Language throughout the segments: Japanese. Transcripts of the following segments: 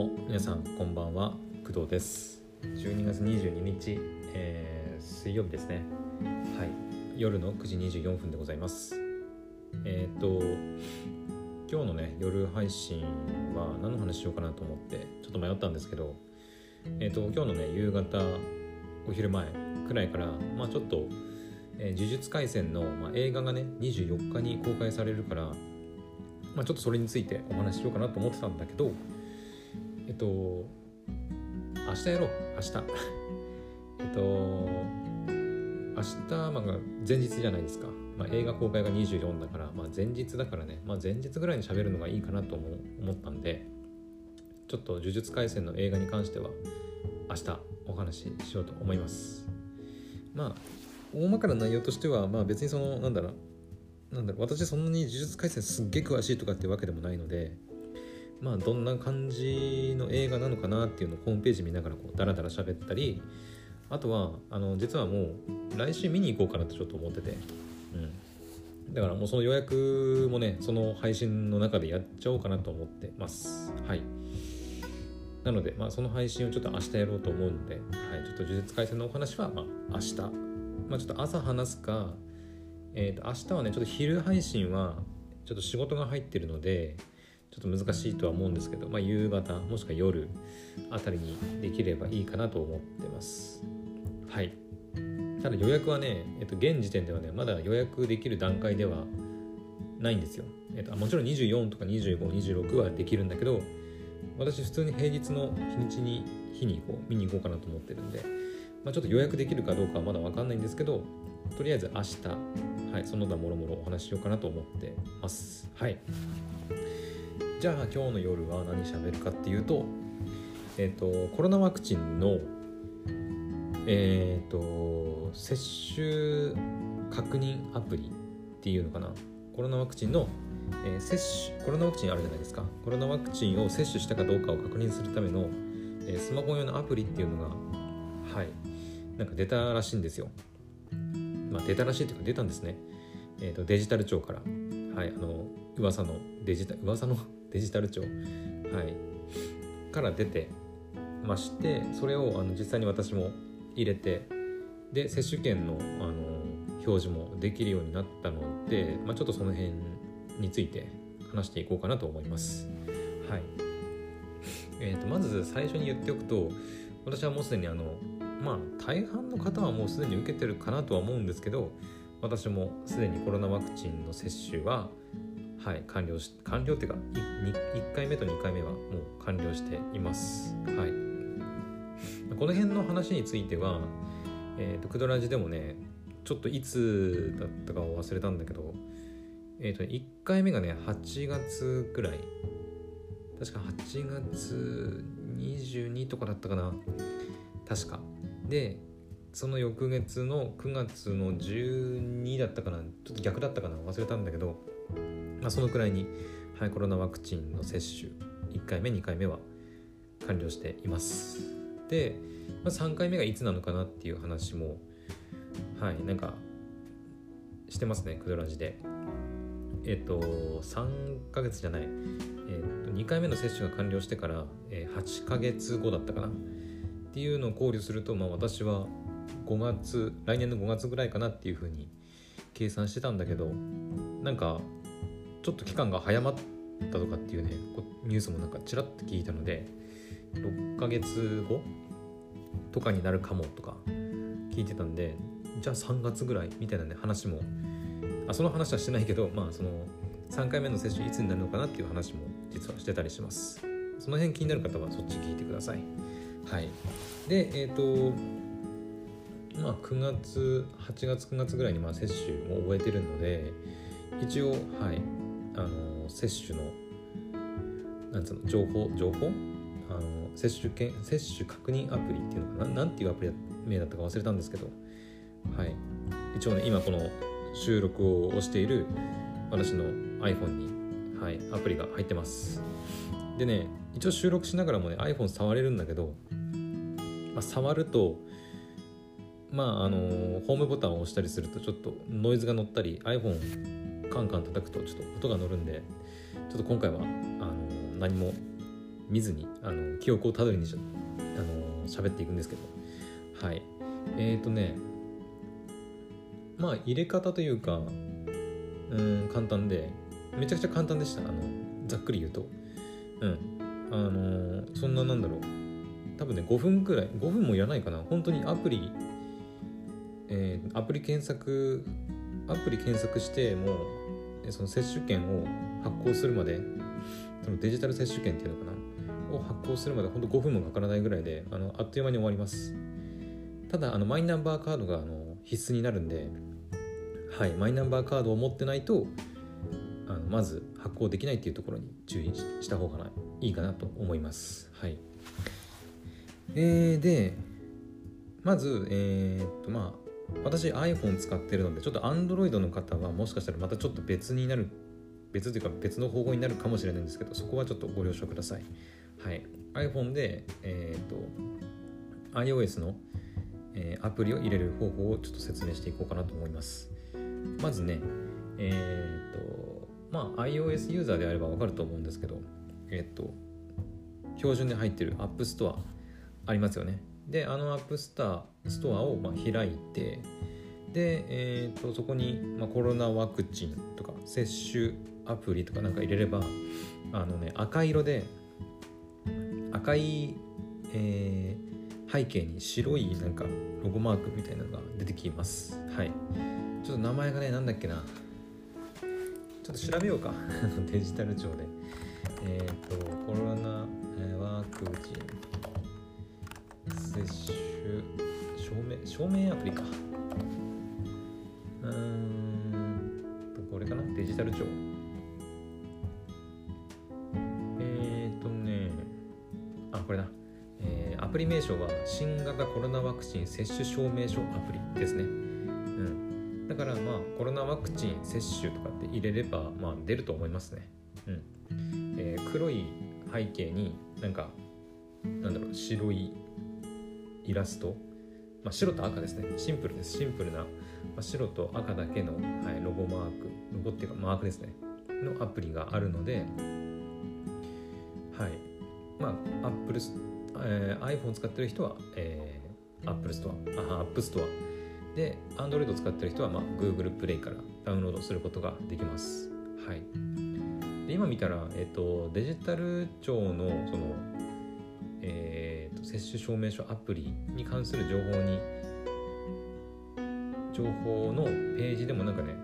も皆さんこんばんは工藤です。12月22日、えー、水曜日ですね。はい。夜の9時24分でございます。えっ、ー、と今日のね夜配信は何の話しようかなと思ってちょっと迷ったんですけどえっ、ー、と今日のね夕方お昼前くらいからまあちょっと、えー、呪術廻戦の、まあ、映画がね24日に公開されるからまあ、ちょっとそれについてお話ししようかなと思ってたんだけどえっと明日やろう明日。えっと明日、まあ、前日じゃないですか、まあ、映画公開が24だから、まあ、前日だからね、まあ、前日ぐらいに喋るのがいいかなと思ったんでちょっと呪術廻戦の映画に関しては明日お話ししようと思います。まあ大まかな内容としては、まあ、別にそのなんだろうなんだろう私そんなに呪術廻戦すっげえ詳しいとかってわけでもないのでまあどんな感じの映画なのかなっていうのをホームページ見ながらこうダラダラ喋ったりあとはあの実はもう来週見に行こうかなとちょっと思ってて、うん、だからもうその予約もねその配信の中でやっちゃおうかなと思ってます。はい。なので、まあ、その配信をちょっと明日やろうと思うので、はい、ちょっと呪術廻戦のお話は、まあ、明日、まあ、ちょっと朝話すかえーと、明日はねちょっと昼配信はちょっと仕事が入ってるのでちょっと難しいとは思うんですけど、まあ、夕方もしくは夜あたりにできればいいかなと思ってますはいただ予約はね、えっと、現時点ではねまだ予約できる段階ではないんですよ、えっと、もちろん24とか2526はできるんだけど私普通に平日の日にちに日にこう見に行こうかなと思ってるんで、まあ、ちょっと予約できるかどうかはまだ分かんないんですけどとりあえず明日はい、その他もろもろお話ししようかなと思ってます。はい。じゃあ今日の夜は何喋るかっていうと、えっ、ー、と、コロナワクチンの、えっ、ー、と、接種確認アプリっていうのかな。コロナワクチンの、えー、接種、コロナワクチンあるじゃないですか。コロナワクチンを接種したかどうかを確認するための、えスマホ用のアプリっていうのが、はい、なんか出たらしいんですよ。まあ、出たらしいというか出たんですね、えーと、デジタル庁から、はい、あの噂のデジタル噂のデジタル庁、はい、から出てましてそれをあの実際に私も入れてで接種券のあの表示もできるようになったので、まあ、ちょっとその辺について話していこうかなと思います。はいえーと、とまず最初に言っておくと私はもうすでにあのまあ大半の方はもうすでに受けてるかなとは思うんですけど私もすでにコロナワクチンの接種ははい完了し完了っていうか 1, 1回目と2回目はもう完了しています。はい。この辺の話についてはえ、ー、とクドラジでもねちょっといつだったかを忘れたんだけどえ、ー、と、1回目がね8月くらい。確か8月22とかだったかな。確か。でその翌月の9月の12だったかな。ちょっと逆だったかな。忘れたんだけど、まあ、そのくらいに、はい、コロナワクチンの接種1回目2回目は完了しています。で、まあ、3回目がいつなのかなっていう話もはいなんかしてますねクドラジで。えっ、と3ヶ月じゃない、えっ、と2回目の接種が完了してから、えー、8ヶ月後だったかな。っていうのを考慮すると、まあ、私は5月来年の5月ぐらいかなっていうふうに計算してたんだけどなんかちょっと期間が早まったとかっていうねニュースもなんかちらっと聞いたので6ヶ月後とかになるかもとか聞いてたんでじゃあ3月ぐらいみたいなね話もあその話はしてないけどまあその3回目の接種いつになるのかなっていう話も実はしてたりします。その辺気になる方はそっち聞いてください。はい。でえっ、ー、とまあ9月8月9月ぐらいにまあ接種も終えてるので一応はい。あの接種のなんつうの情報情報？あの接種券接種確認アプリっていうのかな？なんていうアプリ名だったか忘れたんですけど。はい。一応ね今この収録をしている私の iPhone に、はい、アプリが入ってます。でね一応収録しながらもね iPhone 触れるんだけどまあ、触るとまああのホームボタンを押したりするとちょっとノイズが乗ったり iPhone カンカン叩くとちょっと音が乗るんでちょっと今回はあの何も見ずにあの記憶をたどりにしゃあの喋っていくんですけど。はい。えっ、ー、とねまあ入れ方というかうん簡単でめちゃくちゃ簡単でした。あのざっくり言うと。うん。あのそんななんだろう。多分ね5分くらい5分もいらないかな。本当にアプリえー、アプリ検索アプリ検索してもうその接種券を発行するまでそのデジタル接種券っていうのかなを発行するまでほんと5分もかからないぐらいであのあっという間に終わります。ただあのマイナンバーカードがあの必須になるんではいマイナンバーカードを持ってないとあのまず発行できないっていうところに注意した方がいいかなと思います。はい。えー、でまずえー、っとまあ私 iPhone 使ってるのでちょっと Android の方はもしかしたらまたちょっと別になる別というか別の方法になるかもしれないんですけどそこはちょっとご了承ください。はい。iPhone でえっ、と iOS の、えー、アプリを入れる方法をちょっと説明していこうかなと思います。まずねえっ、とまあ iOS ユーザーであればわかると思うんですけどえっ、と標準で入ってる App Store ありますよね。であのアップスターストアをま開いてで、えーと、そこに、まコロナワクチンとか接種アプリとかなんか入れればあのね赤色で赤い、えー、背景に白いなんかロゴマークみたいなのが出てきます。はい。ちょっと名前がねなんだっけな。ちょっと調べようか。デジタル庁で。えっ、ー、とコロナワクチン。接種証明証明アプリか。うーんこれかな？デジタル庁。えっ、ー、とねあこれだ、えー、アプリ名称は新型コロナワクチン接種証明書アプリですね。うん。だからまあコロナワクチン接種とかって入れればまあ出ると思いますね。うん、えー、黒い背景になんかなんだろう白いイラスト、まあ、白と赤ですね。シンプルです。シンプルな、まあ、白と赤だけの、はい、ロゴマーク。ロゴっていうかマークですね。のアプリがあるのではい。まあ Apple、えー、iPhone 使ってる人は、えー、Apple Store あ App Store で Android 使ってる人は、まあ、Google Play からダウンロードすることができます。はい。で今見たら、えーと、デジタル庁のその接種証明書アプリに関する情報に情報のページでもなんかね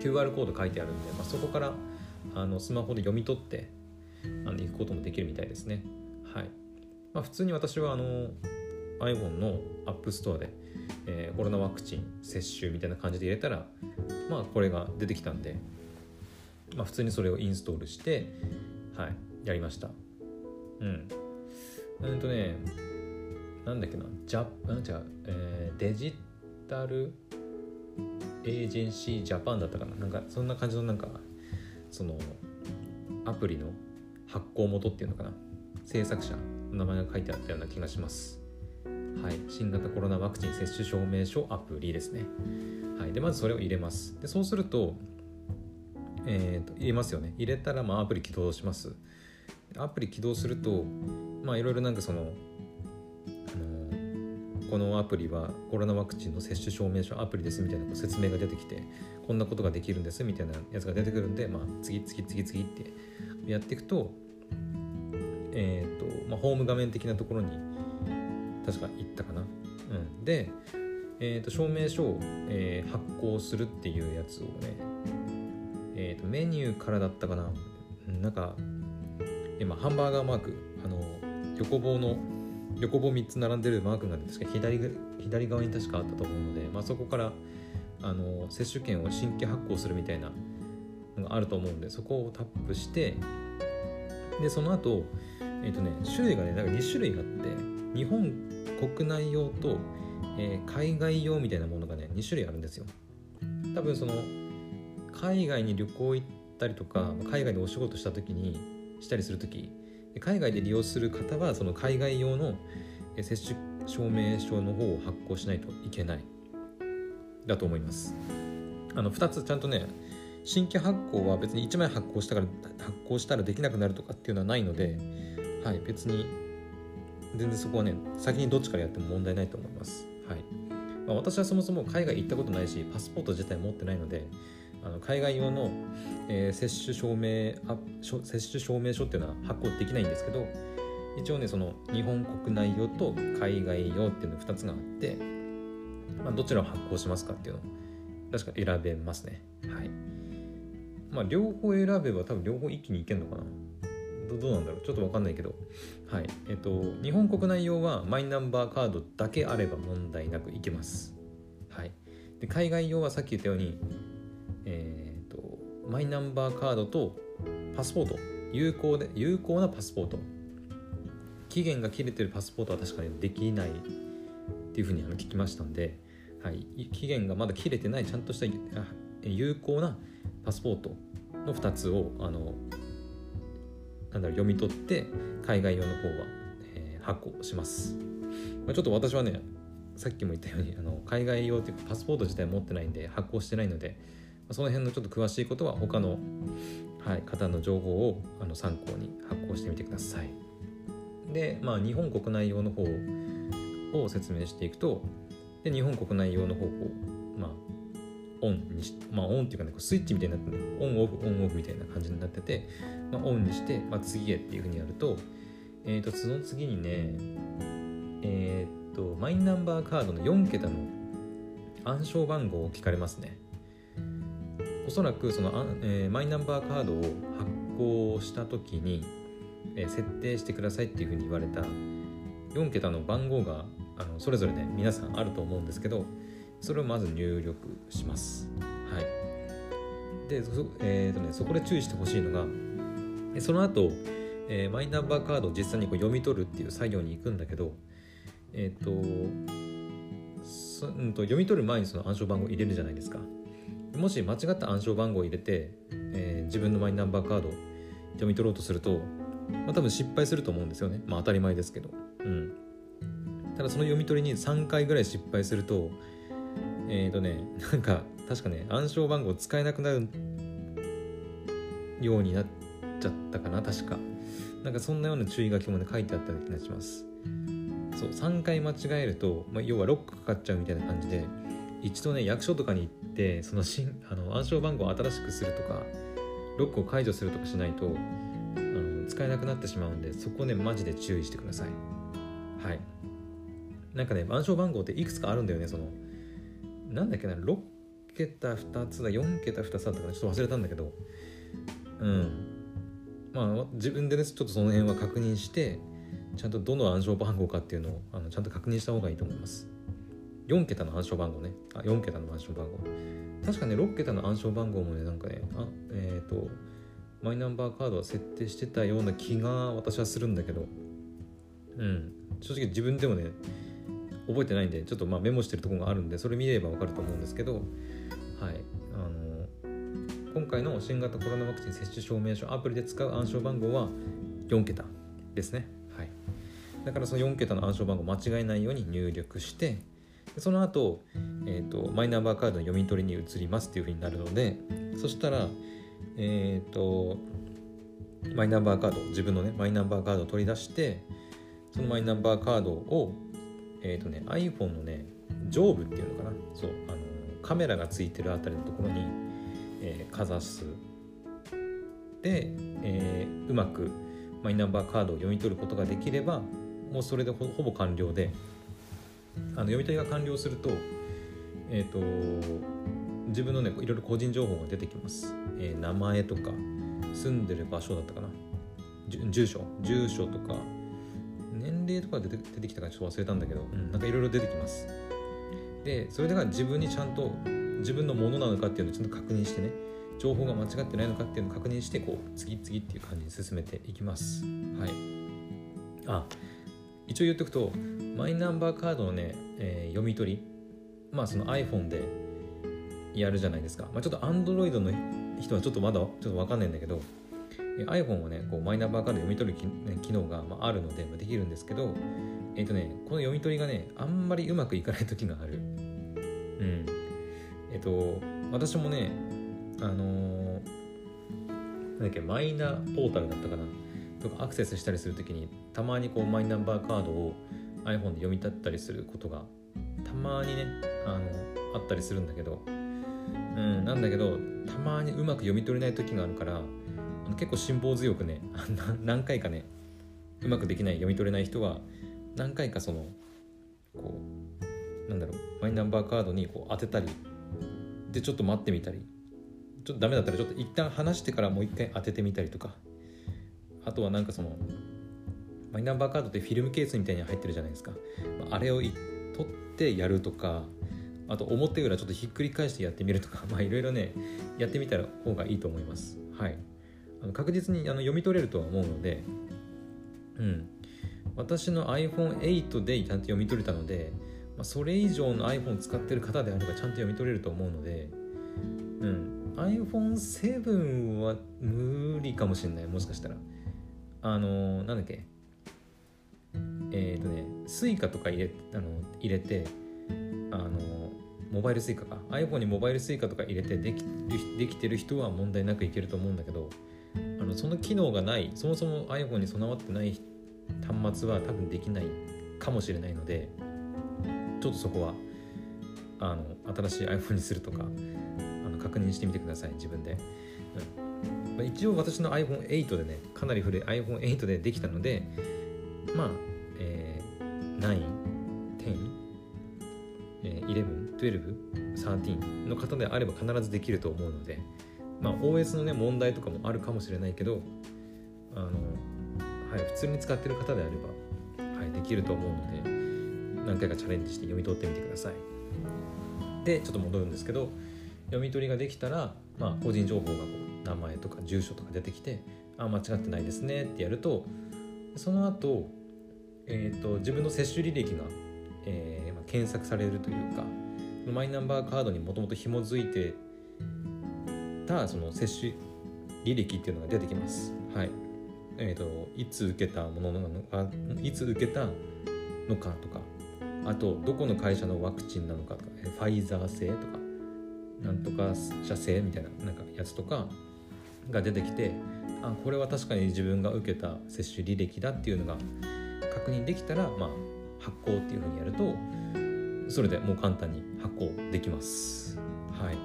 QR コード書いてあるんで、まあ、そこからあのスマホで読み取ってあの行くこともできるみたいですね。はい。まあ、普通に私はあの iPhone の App Store で、えー、コロナワクチン接種みたいな感じで入れたらまあこれが出てきたんで、まあ、普通にそれをインストールしてはいやりました。うん。うんとねなんだっけなジャなん違う、えー、デジタルエージェンシージャパンだったかな。なんかそんな感じのなんかそのアプリの発行元っていうのかな。制作者の名前が書いてあったような気がします。はい。新型コロナワクチン接種証明書アプリですね。はい。でまずそれを入れます。でそうするとえっ、ー、と入れますよね。入れたらまあアプリ起動します。アプリ起動するとまあいろいろなんかそのあのこのアプリはコロナワクチンの接種証明書アプリですみたいな説明が出てきてこんなことができるんですみたいなやつが出てくるんで、まあ、次次次次ってやっていくとえっ、ー、と、まあ、ホーム画面的なところに確か行ったかな。うん、で、えーと、証明書を、えー、発行するっていうやつをね、えーと、メニューからだったかななんか今ハンバーガーマークあの横棒の横棒3つ並んでるマークが確か左左側に確かあったと思うので、まあ、そこからあの接種券を新規発行するみたいなのがあると思うんでそこをタップしてでその後えっ、ー、とね種類がねなんか2種類あって日本国内用と、えー、海外用みたいなものがね2種類あるんですよ。多分その海外に旅行行ったりとか海外でお仕事した時にしたりする時海外で利用する方はその海外用の接種証明書の方を発行しないといけない。だと思います。あの2つちゃんとね新規発行は別に1枚発行したから発行したらできなくなるとかっていうのはないので、はい、別に全然そこはね先にどっちからやっても問題ないと思います。はい。まあ、私はそもそも海外行ったことないしパスポート自体持ってないのであの海外用の、えー、接種証明あ接種証明書っていうのは発行できないんですけど一応ねその日本国内用と海外用っていうの2つがあって、まあ、どちらを発行しますかっていうのを確か選べますね。はい。まあ両方選べば多分両方一気にいけるのかな。どうなんだろう。ちょっと分かんないけど。はい。えっと日本国内用はマイナンバーカードだけあれば問題なくいけます。はい。で海外用はさっき言ったようにえー、っとマイナンバーカードとパスポート。有効で有効なパスポート。期限が切れてるパスポートは確かにできないっていうふうにあの聞きましたんで、はい、期限がまだ切れてないちゃんとした有効なパスポートの2つをあのなんだろう読み取って海外用の方は、えー、発行します、まあ、ちょっと私はねさっきも言ったようにあの海外用っていうかパスポート自体持ってないんで発行してないのでその辺のちょっと詳しいことは他の、はい、方の情報をあの参考に発行してみてください。で、まあ、日本国内用の方を説明していくとで日本国内用の方法まあオンにしまあオンっていうかねスイッチみたいになってオンオフオンオフみたいな感じになってて、まあ、オンにして、まあ、次へっていうふうにやるとえっ、ー、とその次にねえっ、ー、とマイナンバーカードの4桁の暗証番号を聞かれますねおそらくその、えー、マイナンバーカードを発行した時にえ設定してくださいっていうふうに言われた4桁の番号があのそれぞれね皆さんあると思うんですけどそれをまず入力します。はい、でそ,、えーとね、そこで注意してほしいのがその後、えー、マイナンバーカードを実際にこう読み取るっていう作業に行くんだけど、え、ー、とうんと読み取る前にその暗証番号入れるじゃないですか。もし間違った暗証番号を入れて、えー、自分のマイナンバーカード読み取ろうとするとまあ、多分失敗すると思うんですよね。まあ当たり前ですけど。うん。ただその読み取りに3回ぐらい失敗するとえっ、ー、とねなんか確かね暗証番号使えなくなるようになっちゃったかな確か。なんかそんなような注意書きもね書いてあったような気がします。そう3回間違えると、まあ、要はロックかかっちゃうみたいな感じで一度ね役所とかに行ってその新あの暗証番号を新しくするとかロックを解除するとかしないとあの使えなくなってしまうんでそこねマジで注意してください。はい。なんかね暗証番号っていくつかあるんだよねそのなんだっけな6桁2つだ4桁2つだったかなちょっと忘れたんだけど。うん。まあ自分でねちょっとその辺は確認してちゃんとどの暗証番号かっていうのをあのちゃんと確認した方がいいと思います。4桁の暗証番号ね。あ4桁の暗証番号。確かね6桁の暗証番号もねなんかねあえっ、ー、とマイナンバーカードは設定してたような気が私はするんだけど。うん。正直自分でもね覚えてないんでちょっとまあメモしてるところがあるんでそれ見ればわかると思うんですけど。はい。あの今回の新型コロナワクチン接種証明書アプリで使う暗証番号は4桁ですね。はい。だからその4桁の暗証番号間違えないように入力してその後、えーと、マイナンバーカードの読み取りに移りますっていうふうになるのでそしたらえっ、ー、とマイナンバーカード自分のねマイナンバーカードを取り出してそのマイナンバーカードをえっ、ー、とね iPhone のね上部っていうのかな。そうあのカメラがついてるあたりのところに、えー、かざすで、えー、うまくマイナンバーカードを読み取ることができればもうそれでほぼ完了であの読み取りが完了するとえっ、ー、と自分のねいろいろ個人情報が出てきます、えー、名前とか住んでる場所だったかな。住所住所とか年齢とか出て出てきたかちょっと忘れたんだけど、うん、なんかいろいろ出てきます。でそれが自分にちゃんと自分のものなのかっていうのをちゃんと確認してね情報が間違ってないのかっていうのを確認してこう次々っていう感じに進めていきます。はい。あ一応言っておくとマイナンバーカードのね、えー、読み取りまあその iPhone でやるじゃないですか、まあ、ちょっと Android の人はちょっとまだちょっと分かんないんだけど iPhone はねこうマイナンバーカード読み取る機能が、あ、るので、まあ、できるんですけどえっ、ー、とねこの読み取りがねあんまりうまくいかない時がある。うん。えっ、ー、と私もねあのー、なんだっけマイナポータルだったかな。とかアクセスしたりするときにたまにこうマイナンバーカードを iPhone で読み取ったりすることがたまにねあのあったりするんだけどうんなんだけどたまにうまく読み取れない時があるから結構辛抱強くね 何回かねうまくできない読み取れない人は何回かそのこうなんだろうマイナンバーカードにこう当てたりでちょっと待ってみたりちょっとダメだったらちょっと一旦離してからもう一回当ててみたりとかあとはなんかそのマイナンバーカードってフィルムケースみたいに入ってるじゃないですか。あれを取ってやるとかあと表裏ちょっとひっくり返してやってみるとか まあいろいろねやってみた方がいいと思います。はい。あの確実にあの読み取れるとは思うのでうん。私の iPhone8 でちゃんと読み取れたので、まあ、それ以上の iPhone 使ってる方であればちゃんと読み取れると思うのでうん。iPhone7 は無理かもしれない。もしかしたら。あのー、なんだっけ？えっ、ー、とね Suica とか入れあの入れてあのモバイル Suica か。iPhone にモバイル Suica とか入れてできできてる人は問題なくいけると思うんだけどあのその機能がないそもそも iPhone に備わってない端末は多分できないかもしれないのでちょっとそこはあの新しい iPhone にするとかあの確認してみてください自分で、うん。まあ、一応私の iPhone8 でねかなり古い iPhone8 でできたのでまあ、えー、9、10、えー、11、12、13の方であれば必ずできると思うのでまあ OS のね問題とかもあるかもしれないけどあのはい、普通に使ってる方であれば、はい、できると思うので何回かチャレンジして読み取ってみてください。でちょっと戻るんですけど読み取りができたら、まあ、個人情報がこう名前とか住所とか出てきてあ間違ってないですねってやるとその後、えーと、自分の接種履歴が、えーまあ、検索されるというかマイナンバーカードにもともと紐づいてたその接種履歴っていうのが出てきます。はい、えーと、いつ受けたものなのかいつ受けたのかとかあとどこの会社のワクチンなのかとかファイザー製とかなんとか社製みたいななんかやつとかが出てきてあこれは確かに自分が受けた接種履歴だっていうのが確認できたら、まあ、発行っていうふうにやるとそれでもう簡単に発行できます。はい。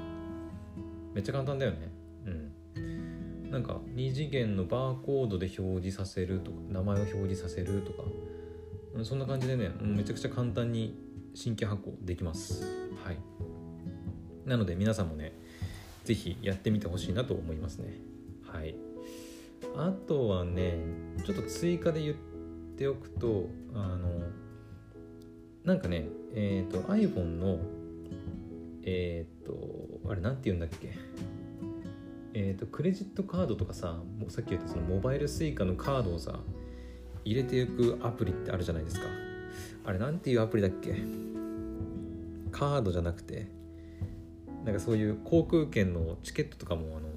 めっちゃ簡単だよね。うん。なんか2次元のバーコードで表示させるとか名前を表示させるとかそんな感じでねめちゃくちゃ簡単に新規発行できます。はい。なので皆さんもね是非やってみてほしいなと思いますね。はい。あとはねちょっと追加で言っておくとあのなんかねえっ、ー、と iPhone のえっ、ー、とあれ何て言うんだっけ？えーと、クレジットカードとかさもうさっき言ったそのモバイル Suica のカードをさ入れていくアプリってあるじゃないですか。あれなんていうアプリだっけ？カードじゃなくてなんかそういう航空券のチケットとかもあの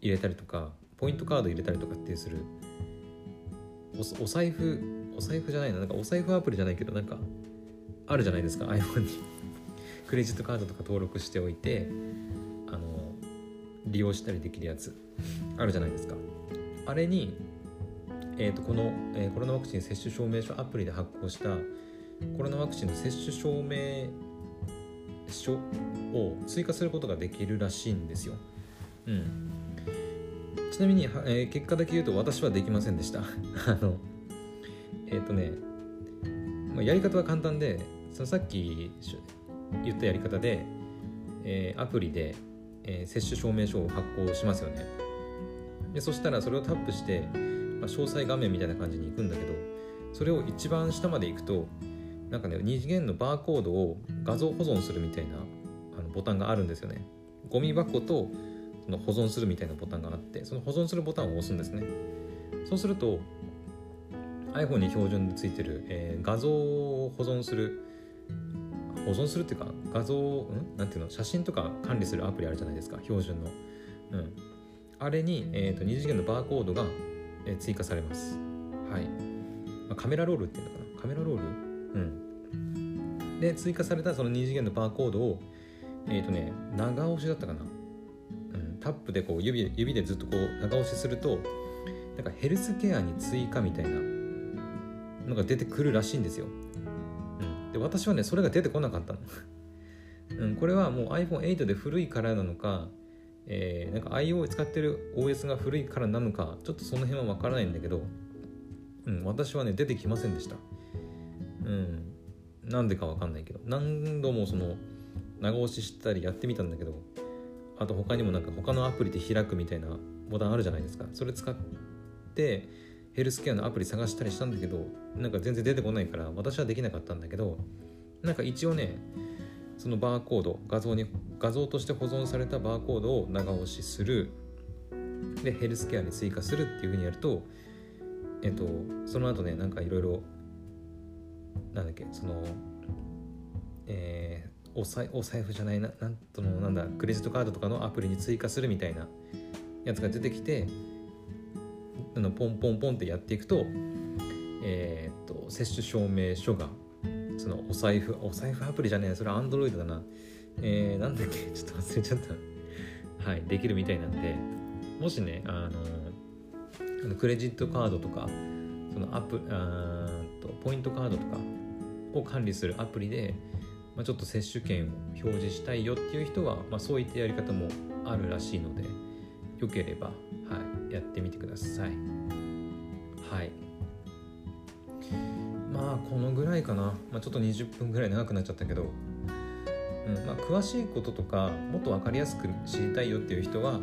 入れたりとかポイントカード入れたりとかっていうするお財布お財布じゃないななんかお財布アプリじゃないけどなんかあるじゃないですか iPhone に。クレジットカードとか登録しておいてあの利用したりできるやつあるじゃないですか。あれに、えーと、この、えー、コロナワクチン接種証明書アプリで発行したコロナワクチンの接種証明書を追加することができるらしいんですよ、うん、ちなみに、えー、結果だけ言うと私はできませんでした。あのえっ、ー、とね、まあ、やり方は簡単でそのさっき言ったやり方で、えー、アプリでえー、接種証明書を発行しますよね。でそしたらそれをタップして、まあ、詳細画面みたいな感じに行くんだけどそれを一番下まで行くとなんかね二次元のバーコードを画像保存するみたいなあのボタンがあるんですよね。ゴミ箱とその保存するみたいなボタンがあってその保存するボタンを押すんですね。そうすると iPhone に標準でついてる、えー、画像を保存する保存するっていうか画像ん？なんていうの？写真とか管理するアプリあるじゃないですか標準の。うん。あれに、えーと、二次元のバーコードが、えー、追加されます。はい、まあ、カメラロールっていうのかな？カメラロール？うん。で追加されたその二次元のバーコードをえっ、ー、とね長押しだったかな。うん。タップでこう指指でずっとこう長押しするとなんかヘルスケアに追加みたいなのが出てくるらしいんですよ、うん、で私はねそれが出てこなかったの、うん、これはもう iPhone8 で古いからなのかえー、なんか IO 使ってる OS が古いからなのかちょっとその辺は分からないんだけど、うん、私はね出てきませんでした。うん。なんでか分かんないけど何度もその長押ししたりやってみたんだけどあと他にもなんか他のアプリで開くみたいなボタンあるじゃないですか。それ使ってヘルスケアのアプリ探したりしたんだけどなんか全然出てこないから私はできなかったんだけどなんか一応ねそのバーコード画像に画像として保存されたバーコードを長押しするでヘルスケアに追加するっていうふうにやるとえっとその後ねなんかいろいろなんだっけそのえー、おさお財布じゃないななんとのなんだクレジットカードとかのアプリに追加するみたいなやつが出てきてあのポンポンポンってやっていくと,、えー、っと接種証明書がそのお財布お財布アプリじゃねえそれアンドロイドだな。えー、なんだっけちょっと忘れちゃった。はいできるみたいなんでもしねあのクレジットカードとかそのアプあポイントカードとかを管理するアプリで、まあ、ちょっと接種券を表示したいよっていう人は、まあ、そういったやり方もあるらしいのでよければ、はい、やってみてください。はい。まあこのぐらいかな、まあ、ちょっと20分ぐらい長くなっちゃったけど、うんまあ、詳しいこととかもっと分かりやすく知りたいよっていう人は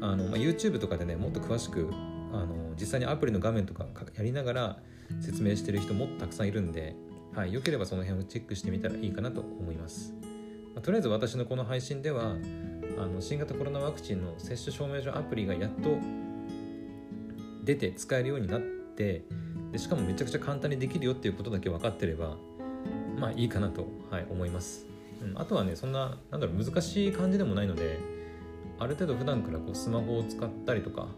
あの、まあ、YouTube とかでねもっと詳しくあの実際にアプリの画面とかやりながら説明してる人もたくさんいるんで、はい、よければその辺をチェックしてみたらいいかなと思います。まあ、とりあえず私のこの配信ではあの新型コロナワクチンの接種証明書アプリがやっと出て使えるようになってでしかもめちゃくちゃ簡単にできるよっていうことだけ分かってればまあいいかなと、はい、思います、うん、あとはねそんななんだろう難しい感じでもないのである程度普段からこうスマホを使ったりとか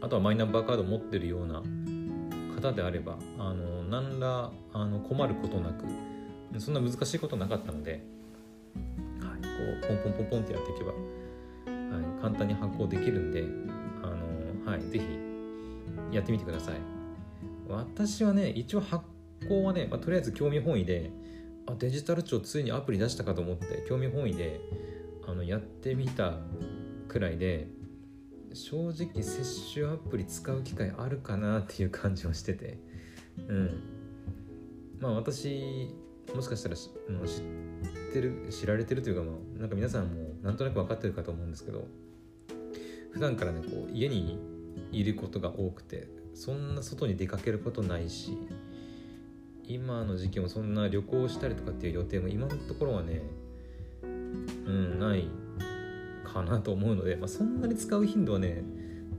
あとはマイナンバーカードを持ってるような方であればあの何らあの困ることなくそんな難しいことなかったので、はい、こうポンポンポンポンってやっていけば、はい、簡単に発行できるんであの、はい、ぜひやってみてください。私はね一応発行はね、まあ、とりあえず興味本位であデジタル庁ついにアプリ出したかと思って興味本位であのやってみたくらいで正直接種アプリ使う機会あるかなっていう感じはしてて。うん。まあ私もしかしたら知ってる知られてるというかまあなんか皆さんもなんとなく分かってるかと思うんですけど普段からねこう家にいることが多くてそんな外に出かけることないし今の時期もそんな旅行したりとかっていう予定も今のところはねうんない。かなと思うので、まあ、そんなに使う頻度はね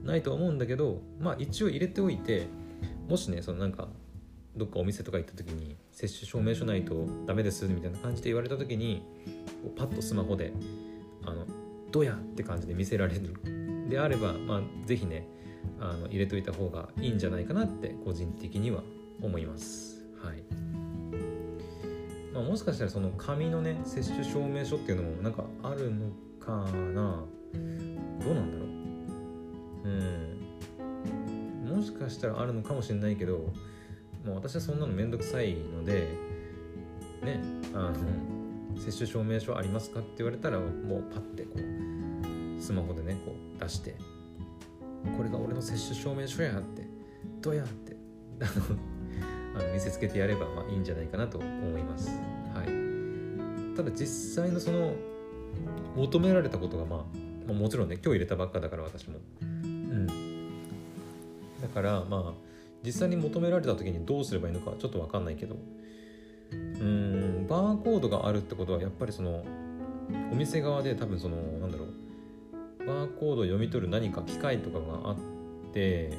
ないと思うんだけどまあ一応入れておいてもしねそのなんかどっかお店とか行った時に接種証明書ないとダメですみたいな感じで言われた時にパッとスマホであのどやって感じで見せられる。であればまあ是非ねあの入れといた方がいいんじゃないかなって個人的には思います。はい。まあ、もしかしたらその紙のね接種証明書っていうのもなんかあるのかかな。どうなんだろう？うん。もしかしたらあるのかもしれないけど、まあ、私はそんなのめんどくさいのでねあの接種証明書ありますかって言われたらもうパッてこうスマホでねこう出してこれが俺の接種証明書やってどうやってあの見せつけてやればまあいいんじゃないかなと思います。はい、ただ実際のその求められたことが、まあ、もちろんね今日入れたばっかだから私も。うん、だからまあ実際に求められた時にどうすればいいのかちょっと分かんないけどうんバーコードがあるってことはやっぱりそのお店側で多分そのなんだろうバーコードを読み取る何か機械とかがあって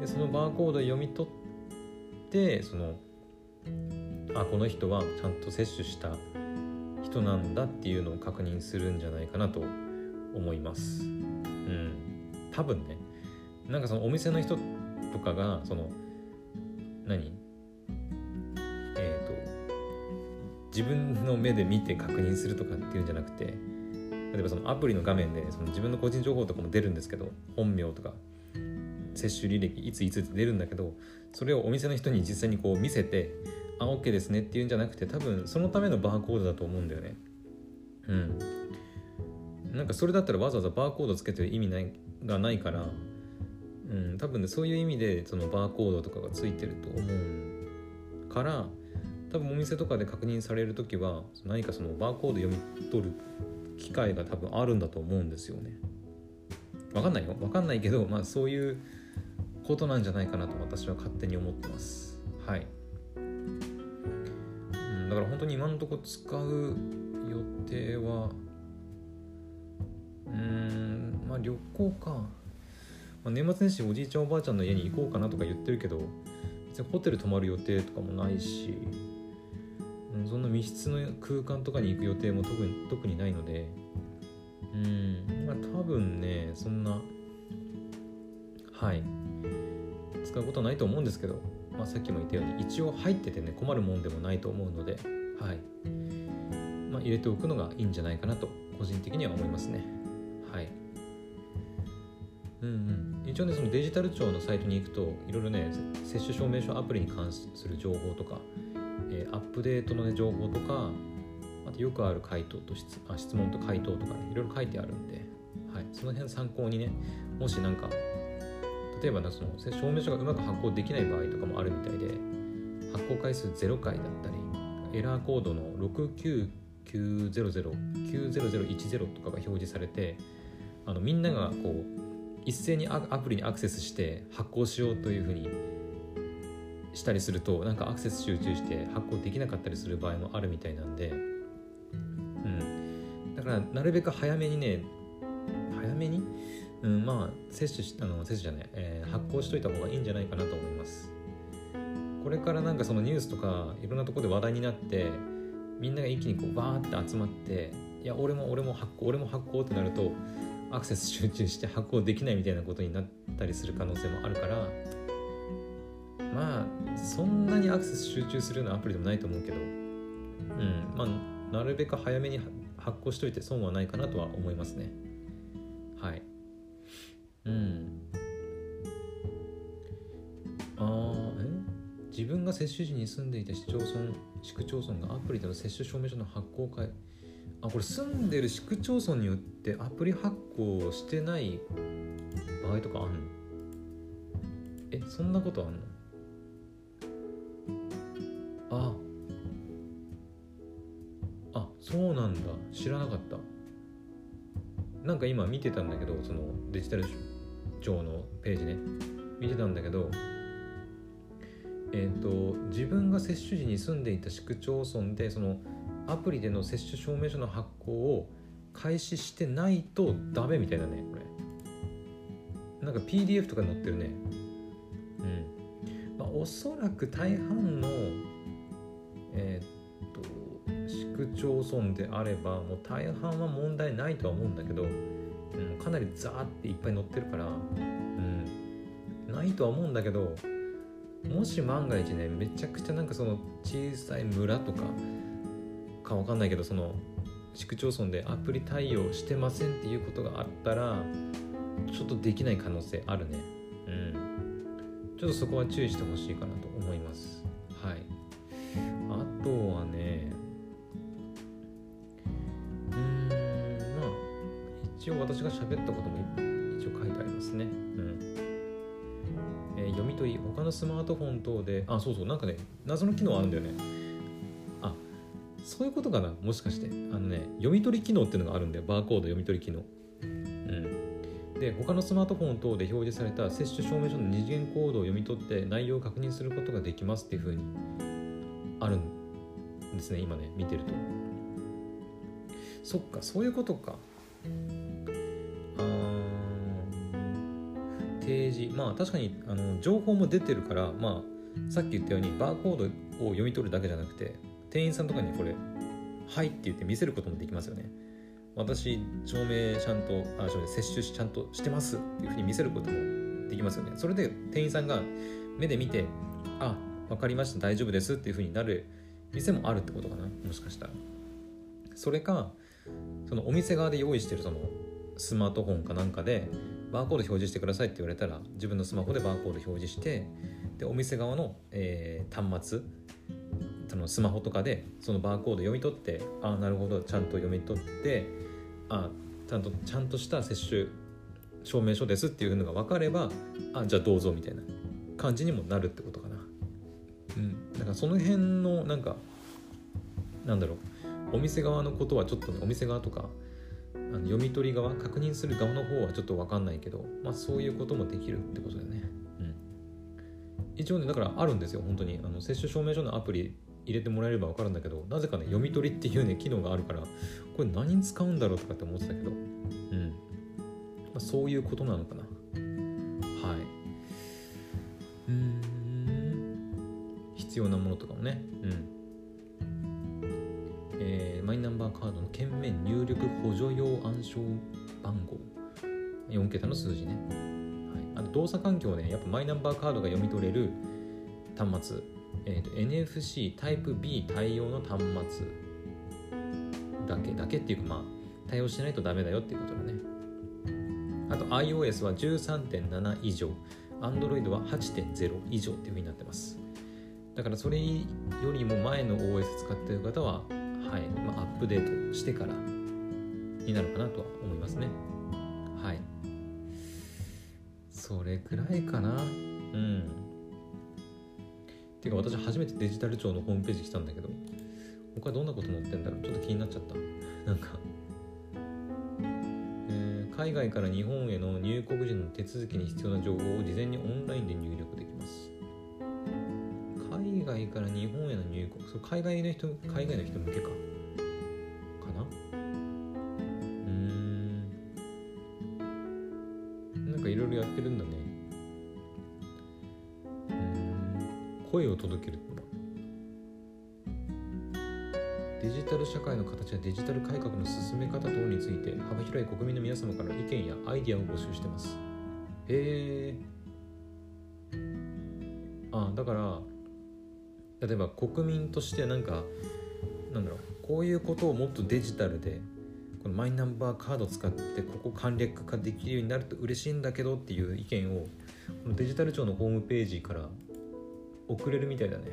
でそのバーコードを読み取ってそのあこの人はちゃんと接種したなんだっていうのを確認するんじゃないかなと思います。うん。多分ね。なんかそのお店の人とかが、その、何？えっ、ー、と、自分の目で見て確認するとかっていうんじゃなくて、例えばそのアプリの画面でその自分の個人情報とかも出るんですけど本名とか接種履歴いついつって出るんだけどそれをお店の人に実際にこう見せてあ OK ですねっていうんじゃなくて多分そのためのバーコードだと思うんだよね。うん。なんかそれだったらわざわざバーコードつけてる意味ないがないからうん多分ねそういう意味でそのバーコードとかがついてると思うから多分お店とかで確認される時は何かそのバーコード読み取る機会が多分あるんだと思うんですよね。わかんないよ。わかんないけどまあそういうことなんじゃないかなと私は勝手に思ってます。はい。だから本当に今のところ使う予定はうんまあ旅行か、まあ、年末年始おじいちゃんおばあちゃんの家に行こうかなとか言ってるけど別にホテル泊まる予定とかもないし、うん、そんな密室の空間とかに行く予定も特に特にないのでうんまあ多分ねそんなはい使うことはないと思うんですけどまあ、さっきも言ったように一応入っててね困るもんでもないと思うので、はい。まあ、入れておくのがいいんじゃないかなと個人的には思いますね。はい。うんうん、一応ねそのデジタル庁のサイトに行くといろいろね接種証明書アプリに関する情報とか、えー、アップデートの、ね、情報とかあとよくある回答と質あ質問と回答とかねいろいろ書いてあるんで、はい、その辺参考にねもしなんか例えばその証明書がうまく発行できない場合とかもあるみたいで発行回数0回だったりエラーコードの69900-90010とかが表示されてあのみんながこう一斉にアプリにアクセスして発行しようというふうにしたりするとなんかアクセス集中して発行できなかったりする場合もあるみたいなんで、うん、だからなるべく早めにね早めにうん、まあ接種しあの接種じゃない、えー、発行しといた方がいいんじゃないかなと思います。これからなんかそのニュースとかいろんなところで話題になってみんなが一気にこうバーって集まっていや俺も俺も発行俺も発行ってなるとアクセス集中して 発行できないみたいなことになったりする可能性もあるからまあそんなにアクセス集中するようなアプリでもないと思うけどうんまあなるべく早めに発行しといて損はないかなとは思いますね。はい。うん。ああえ？自分が接種時に住んでいた市町村市区町村がアプリでの接種証明書の発行会あこれ住んでる市区町村によってアプリ発行してない場合とかあんの？えそんなことあんの？あ。あそうなんだ。知らなかった。なんか今見てたんだけどそのデジタル庁のページね。見てたんだけどえっ、ー、と自分が接種時に住んでいた市区町村でそのアプリでの接種証明書の発行を開始してないとダメみたいだねこれ。なんか PDF とかに載ってるね。うん。まあおそらく大半のえっ、と市区町村であればもう大半は問題ないとは思うんだけどうん、かなりザーっていっぱい載ってるから、うん、ないとは思うんだけどもし万が一ねめちゃくちゃなんかその小さい村とかかわかんないけどその市区町村でアプリ対応してませんっていうことがあったらちょっとできない可能性あるね。うん。ちょっとそこは注意してほしいかなと思います。が喋ったことも一応書いてありますね。うんえー、読み取り、他のスマートフォン等で、あ、そうそう、なんかね、謎の機能あるんだよね。あ、そういうことかな、もしかして。あのね、読み取り機能っていうのがあるんだよ、バーコード読み取り機能。うん。で、他のスマートフォン等で表示された接種証明書の二次元コードを読み取って内容を確認することができますっていうふうにあるんですね、今ね、見てると。そっか、そういうことか。提示まあ確かにあの情報も出てるからまあさっき言ったようにバーコードを読み取るだけじゃなくて店員さんとかにこれ「はい」って言って見せることもできますよね。私証明ちゃんとあ証明接種しちゃんとしてますっていうふうに見せることもできますよね。それで店員さんが目で見てあ分かりました大丈夫ですっていうふうになる店もあるってことかなもしかしたら。それかそのお店側で用意してるそのスマートフォンかなんかでバーコード表示してくださいって言われたら自分のスマホでバーコード表示してでお店側の、えー、端末そのスマホとかでそのバーコード読み取ってああなるほどちゃんと読み取ってあちゃんとちゃんとした接種証明書ですっていうのが分かればあじゃあどうぞみたいな感じにもなるってことかな。うん、だからその辺のなんかなんだろうお店側のことはちょっと、ね、お店側とかあの読み取り側確認する側の方はちょっと分かんないけど、まあ、そういうこともできるってことだよね。うん、一応ねだからあるんですよ本当に。あの接種証明書のアプリ入れてもらえれば分かるんだけどなぜかね読み取りっていうね機能があるからこれ何に使うんだろうとかって思ってたけど、うん。まあ、そういうことなのかな。はい。うん。必要なものとかもね。うん。ー、カードの券面入力補助用暗証番号。4桁の数字ね、はい、あと動作環境ねやっぱマイナンバーカードが読み取れる端末、えーと、NFC タイプ B 対応の端末。だけだけっていうかまあ対応しないとダメだよっていうことだね。あと iOS は13.7以上。Android は8.0以上っていうふうになってます。だからそれよりも前の OS 使ってる方ははい。まあ、アップデートしてからになるかなとは思いますね。はい。それくらいかな。うん。ていうか私初めてデジタル庁のホームページ来たんだけど他どんなこと載ってんだろう。ちょっと気になっちゃった。なんか、えー、海外から日本への入国時の手続きに必要な情報を事前にオンラインで入力できそう海外の人海外の人向けか。かな？うん。なんかいろいろやってるんだね。うん。声を届けるデジタル社会の形やデジタル改革の進め方等について幅広い国民の皆様から意見やアイディアを募集してます。へえあだから例えば国民としてなんかなんだろうこういうことをもっとデジタルでこのマイナンバーカード使ってここ簡略化できるようになると嬉しいんだけどっていう意見をこのデジタル庁のホームページから送れるみたいだね。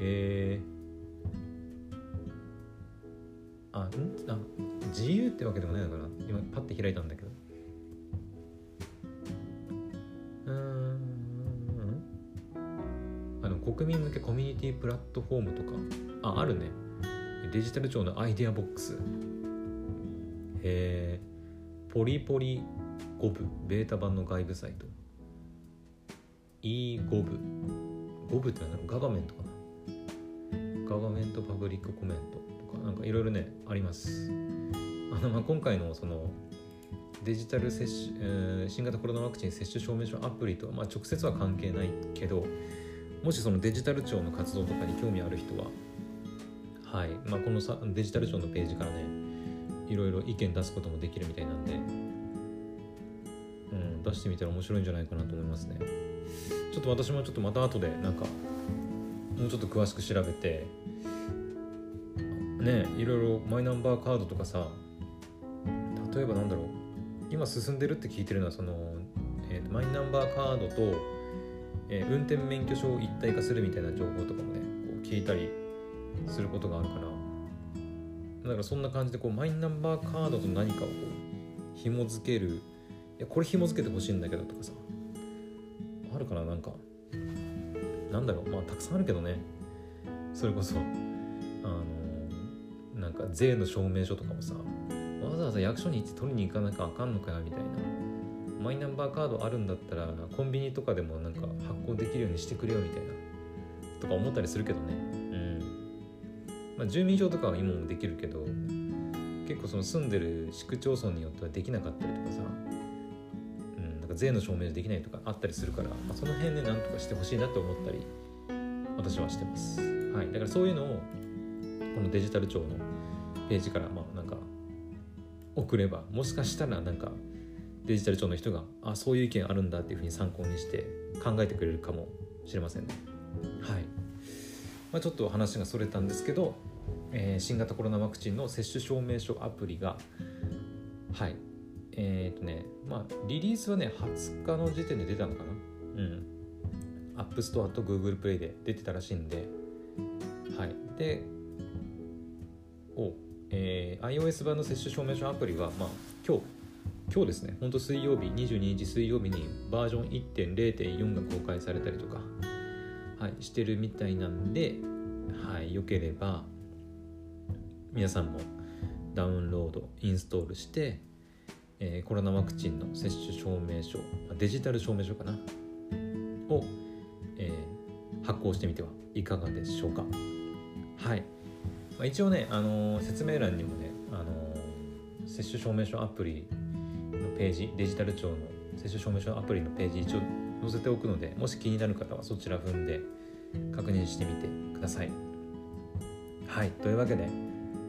へえあん？あ自由ってわけでもないのかな？今パッて開いたんだけど。国民向けコミュニティプラットフォームとか。ああるね。デジタル庁のアイデアボックス。へえポリポリ5部ベータ版の外部サイト。E5 部5部って何だろう？ガバメントかな？ガバメントパブリックコメントとか。なんかいろいろねあります。あのまあ今回のそのデジタル接種、えー、新型コロナワクチン接種証明書アプリとは、まあ、直接は関係ないけどもしそのデジタル庁の活動とかに興味ある人は、はい。まあ、このさデジタル庁のページからねいろいろ意見出すこともできるみたいなんで、うん、出してみたら面白いんじゃないかなと思いますね。ちょっと私もちょっとまた後でなんかもうちょっと詳しく調べてねいろいろマイナンバーカードとかさ例えばなんだろう。今進んでるって聞いてるのはその、えー、マイナンバーカードとえー、運転免許証を一体化するみたいな情報とかもねこう聞いたりすることがあるからだからそんな感じでこうマイナンバーカードと何かをこう紐付ける。いやこれ紐付けてほしいんだけどとかさ。あるかな？なんかなんだろう。まあたくさんあるけどね。それこそあのなんか税の証明書とかもさわざわざ役所に行って取りに行かなきゃあかんのかよみたいな。マイナンバーカードあるんだったらコンビニとかでもなんか発行できるようにしてくれよみたいなとか思ったりするけどね。うん。まあ住民票とかは今もできるけど結構その住んでる市区町村によってはできなかったりとかさ。うんなんか税の証明できないとかあったりするから、まあ、その辺で何とかしてほしいなって思ったり私はしてます。はい。だからそういうのをこのデジタル庁のページからまあなんか送ればもしかしたらなんかデジタル庁の人があそういう意見あるんだっていうふうに参考にして考えてくれるかもしれませんね。はい。まあ、ちょっと話がそれたんですけどえー新型コロナワクチンの接種証明書アプリがはい。えっ、とねまあリリースはね20日の時点で出たのかな？うん。 App Store と Google プレイで出てたらしいんではい。でお、えー iOS 版の接種証明書アプリはまあ今日ですね、本当水曜日、22日水曜日にバージョン1.0.4が公開されたりとか、はい、してるみたいなんで、はい、よければ、皆さんもダウンロード、インストールして、えーコロナワクチンの接種証明書、デジタル証明書かな、を、えー発行してみてはいかがでしょうか。はい。まあ、一応ね、あのー説明欄にもね、あの接種証明書アプリページデジタル庁の接種証明書アプリのページ一応載せておくのでもし気になる方はそちら踏んで確認してみてください。はいというわけで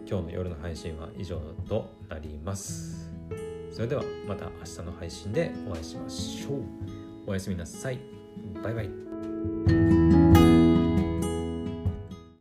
今日の夜の配信は以上となります。それではまた明日の配信でお会いしましょう。おやすみなさい。バイバイ。